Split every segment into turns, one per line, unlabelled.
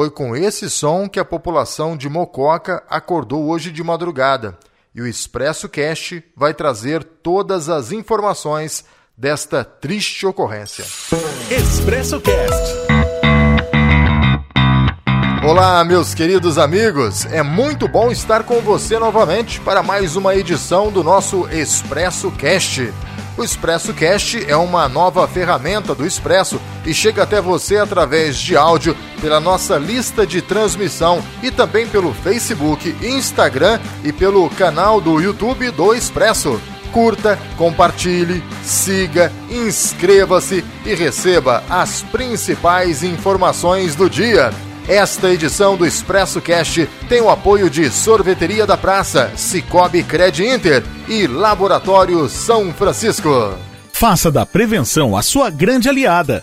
Foi com esse som que a população de Mococa acordou hoje de madrugada. E o Expresso Cast vai trazer todas as informações desta triste ocorrência.
Expresso Cast.
Olá, meus queridos amigos. É muito bom estar com você novamente para mais uma edição do nosso Expresso Cast. O Expresso Cast é uma nova ferramenta do Expresso e chega até você através de áudio pela nossa lista de transmissão e também pelo Facebook, Instagram e pelo canal do YouTube do Expresso. Curta, compartilhe, siga, inscreva-se e receba as principais informações do dia. Esta edição do Expresso Cast tem o apoio de Sorveteria da Praça, Cicobi Cred Inter e Laboratório São Francisco.
Faça da prevenção a sua grande aliada.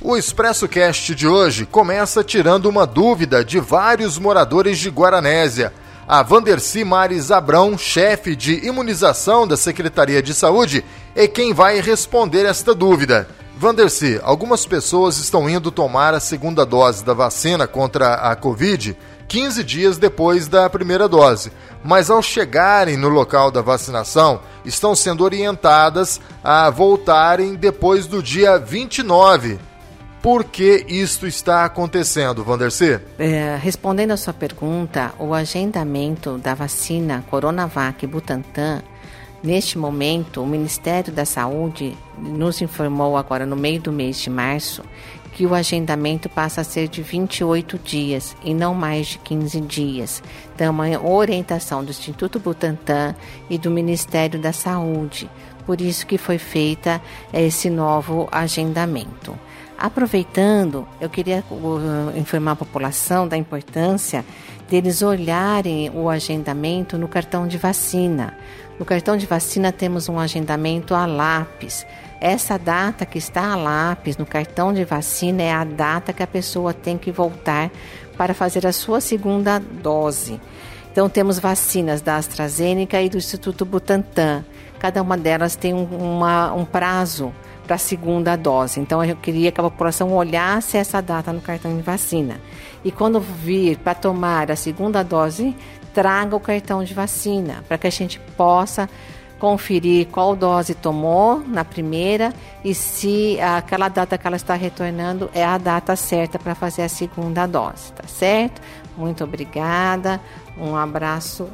O Expresso Cast de hoje começa tirando uma dúvida de vários moradores de Guaranésia. A Vanderci Mares Abrão, chefe de imunização da Secretaria de Saúde, é quem vai responder esta dúvida. Vanderci, algumas pessoas estão indo tomar a segunda dose da vacina contra a Covid 15 dias depois da primeira dose, mas ao chegarem no local da vacinação, estão sendo orientadas a voltarem depois do dia 29. Por que isto está acontecendo, Vandercy?
É, respondendo a sua pergunta, o agendamento da vacina Coronavac Butantan, neste momento, o Ministério da Saúde nos informou agora no meio do mês de março que o agendamento passa a ser de 28 dias e não mais de 15 dias. Então, uma orientação do Instituto Butantan e do Ministério da Saúde. Por isso que foi feita esse novo agendamento. Aproveitando, eu queria uh, informar a população da importância deles olharem o agendamento no cartão de vacina. No cartão de vacina temos um agendamento a lápis. Essa data que está a lápis no cartão de vacina é a data que a pessoa tem que voltar para fazer a sua segunda dose. Então temos vacinas da AstraZeneca e do Instituto Butantan. Cada uma delas tem um, uma, um prazo para a segunda dose. Então eu queria que a população olhasse essa data no cartão de vacina. E quando vir para tomar a segunda dose, traga o cartão de vacina para que a gente possa conferir qual dose tomou na primeira e se aquela data que ela está retornando é a data certa para fazer a segunda dose, tá certo? Muito obrigada, um abraço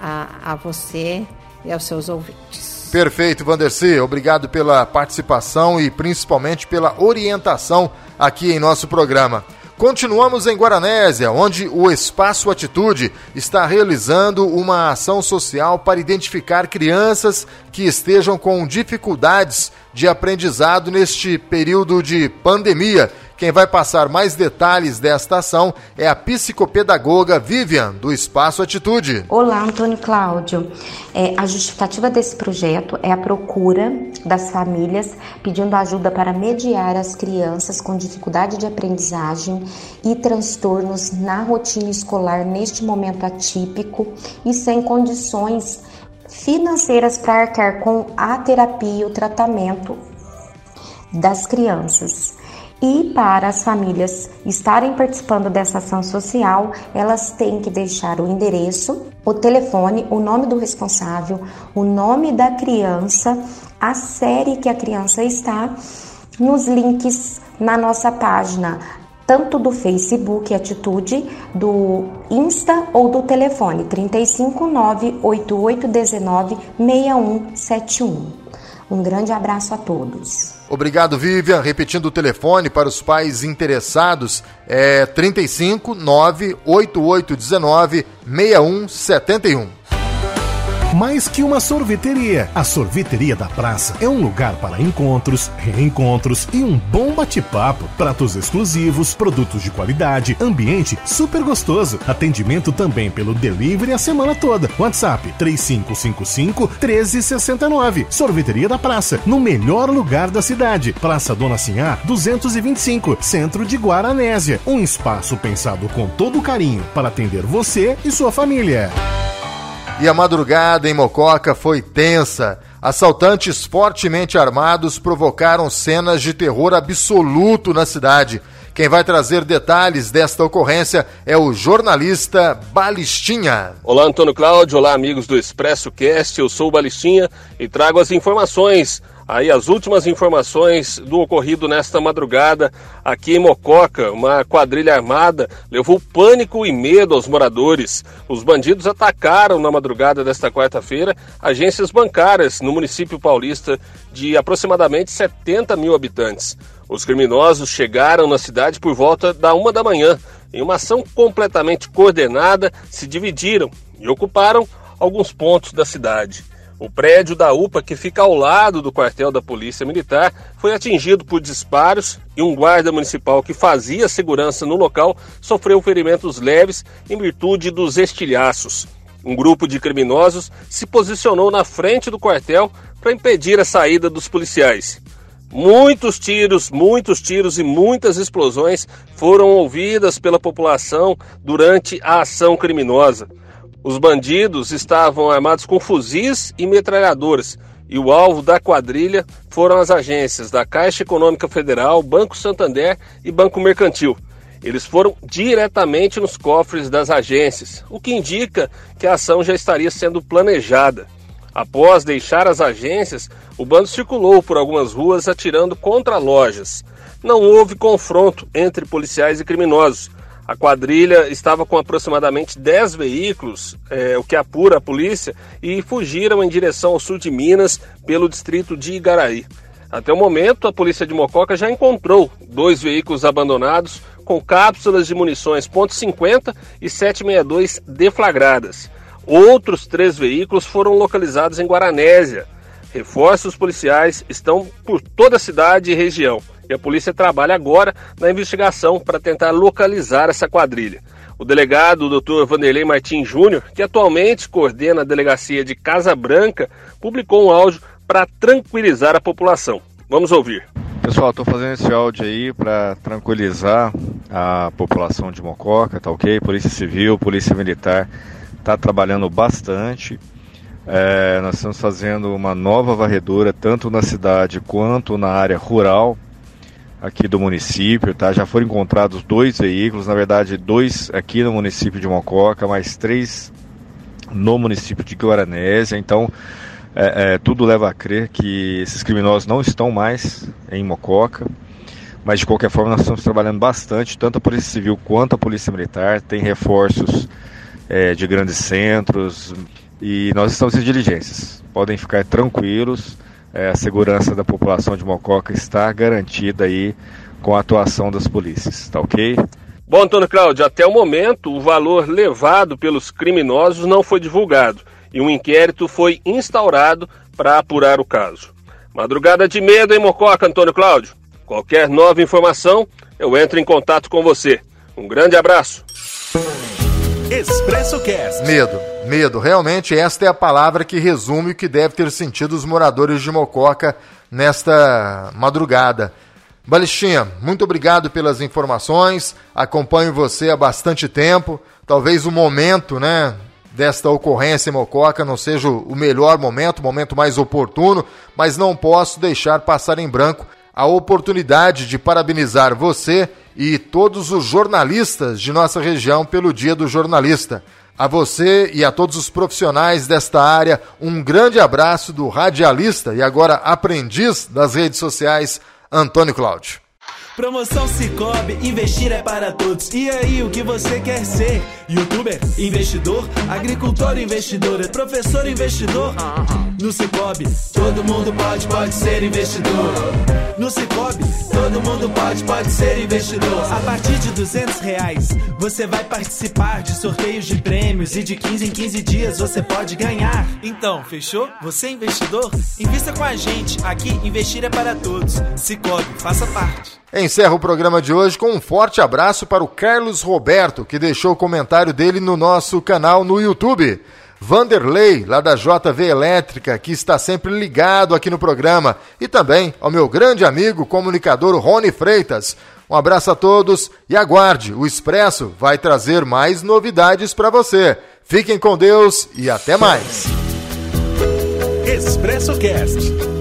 a, a você e aos seus ouvintes.
Perfeito, Vandercy. Obrigado pela participação e principalmente pela orientação aqui em nosso programa. Continuamos em Guaranésia, onde o Espaço Atitude está realizando uma ação social para identificar crianças que estejam com dificuldades de aprendizado neste período de pandemia quem vai passar mais detalhes desta ação é a psicopedagoga Vivian, do Espaço Atitude.
Olá, Antônio Cláudio. É, a justificativa desse projeto é a procura das famílias pedindo ajuda para mediar as crianças com dificuldade de aprendizagem e transtornos na rotina escolar neste momento atípico e sem condições financeiras para arcar com a terapia e o tratamento das crianças. E para as famílias estarem participando dessa ação social, elas têm que deixar o endereço, o telefone, o nome do responsável, o nome da criança, a série que a criança está, nos links na nossa página, tanto do Facebook Atitude, do Insta ou do telefone 359 8819 6171. Um grande abraço a todos.
Obrigado, Vivian. Repetindo o telefone para os pais interessados, é 35 98819 6171.
Mais que uma sorveteria. A Sorveteria da Praça é um lugar para encontros, reencontros e um bom bate-papo. Pratos exclusivos, produtos de qualidade, ambiente super gostoso. Atendimento também pelo delivery a semana toda. WhatsApp 3555 1369. Sorveteria da Praça, no melhor lugar da cidade. Praça Dona Sinhá 225, centro de Guaranésia. Um espaço pensado com todo carinho para atender você e sua família.
E a madrugada em Mococa foi tensa. Assaltantes fortemente armados provocaram cenas de terror absoluto na cidade. Quem vai trazer detalhes desta ocorrência é o jornalista Balistinha.
Olá, Antônio Cláudio. Olá, amigos do Expresso Cast. Eu sou o Balistinha e trago as informações Aí as últimas informações do ocorrido nesta madrugada aqui em Mococa, uma quadrilha armada levou pânico e medo aos moradores. Os bandidos atacaram na madrugada desta quarta-feira agências bancárias no município paulista de aproximadamente 70 mil habitantes. Os criminosos chegaram na cidade por volta da uma da manhã. Em uma ação completamente coordenada, se dividiram e ocuparam alguns pontos da cidade. O prédio da UPA, que fica ao lado do quartel da Polícia Militar, foi atingido por disparos e um guarda municipal que fazia segurança no local sofreu ferimentos leves em virtude dos estilhaços. Um grupo de criminosos se posicionou na frente do quartel para impedir a saída dos policiais. Muitos tiros, muitos tiros e muitas explosões foram ouvidas pela população durante a ação criminosa. Os bandidos estavam armados com fuzis e metralhadoras e o alvo da quadrilha foram as agências da Caixa Econômica Federal, Banco Santander e Banco Mercantil. Eles foram diretamente nos cofres das agências, o que indica que a ação já estaria sendo planejada. Após deixar as agências, o bando circulou por algumas ruas atirando contra lojas. Não houve confronto entre policiais e criminosos, a quadrilha estava com aproximadamente 10 veículos, é, o que apura a polícia, e fugiram em direção ao sul de Minas, pelo distrito de Igaraí. Até o momento, a polícia de Mococa já encontrou dois veículos abandonados com cápsulas de munições .50 e 762 deflagradas. Outros três veículos foram localizados em Guaranésia. Reforços policiais estão por toda a cidade e região. E a polícia trabalha agora na investigação para tentar localizar essa quadrilha. O delegado, o Dr. Vanderlei Martins Júnior, que atualmente coordena a delegacia de Casa Branca, publicou um áudio para tranquilizar a população. Vamos ouvir.
Pessoal, estou fazendo esse áudio aí para tranquilizar a população de Mococa, tá ok? Polícia Civil, Polícia Militar está trabalhando bastante. É, nós estamos fazendo uma nova varredura tanto na cidade quanto na área rural aqui do município, tá? Já foram encontrados dois veículos, na verdade dois aqui no município de Mococa, mais três no município de Guaranésia. Então, é, é, tudo leva a crer que esses criminosos não estão mais em Mococa. Mas de qualquer forma, nós estamos trabalhando bastante, tanto a Polícia Civil quanto a Polícia Militar. Tem reforços é, de grandes centros e nós estamos em diligências. Podem ficar tranquilos é, a segurança da população de Mococa está garantida aí com a atuação das polícias, tá ok?
Bom, Antônio Cláudio, até o momento o valor levado pelos criminosos não foi divulgado e um inquérito foi instaurado para apurar o caso. Madrugada de medo em Mococa, Antônio Cláudio. Qualquer nova informação, eu entro em contato com você. Um grande abraço.
Expresso Cast. Medo, medo. Realmente esta é a palavra que resume o que deve ter sentido os moradores de Mococa nesta madrugada. Balistinha, muito obrigado pelas informações. Acompanho você há bastante tempo. Talvez o momento, né, desta ocorrência em Mococa não seja o melhor momento, o momento mais oportuno, mas não posso deixar passar em branco a oportunidade de parabenizar você e todos os jornalistas de nossa região pelo Dia do Jornalista. A você e a todos os profissionais desta área, um grande abraço do radialista e agora aprendiz das redes sociais, Antônio Cláudio.
Promoção Cicobi, investir é para todos. E aí, o que você quer ser? Youtuber, investidor, agricultor, investidor, professor, investidor? No Cicobi, todo mundo pode, pode ser investidor. No Cicobi, todo mundo pode, pode ser investidor. A partir de 200 reais, você vai participar de sorteios de prêmios e de 15 em 15 dias você pode ganhar. Então, fechou? Você é investidor? Invista com a gente. Aqui, investir é para todos. Cicobi, faça parte.
Encerro o programa de hoje com um forte abraço para o Carlos Roberto, que deixou o comentário dele no nosso canal no YouTube. Vanderlei, lá da JV Elétrica, que está sempre ligado aqui no programa, e também ao meu grande amigo comunicador Rony Freitas. Um abraço a todos e aguarde, o Expresso vai trazer mais novidades para você. Fiquem com Deus e até mais.
Expresso Cast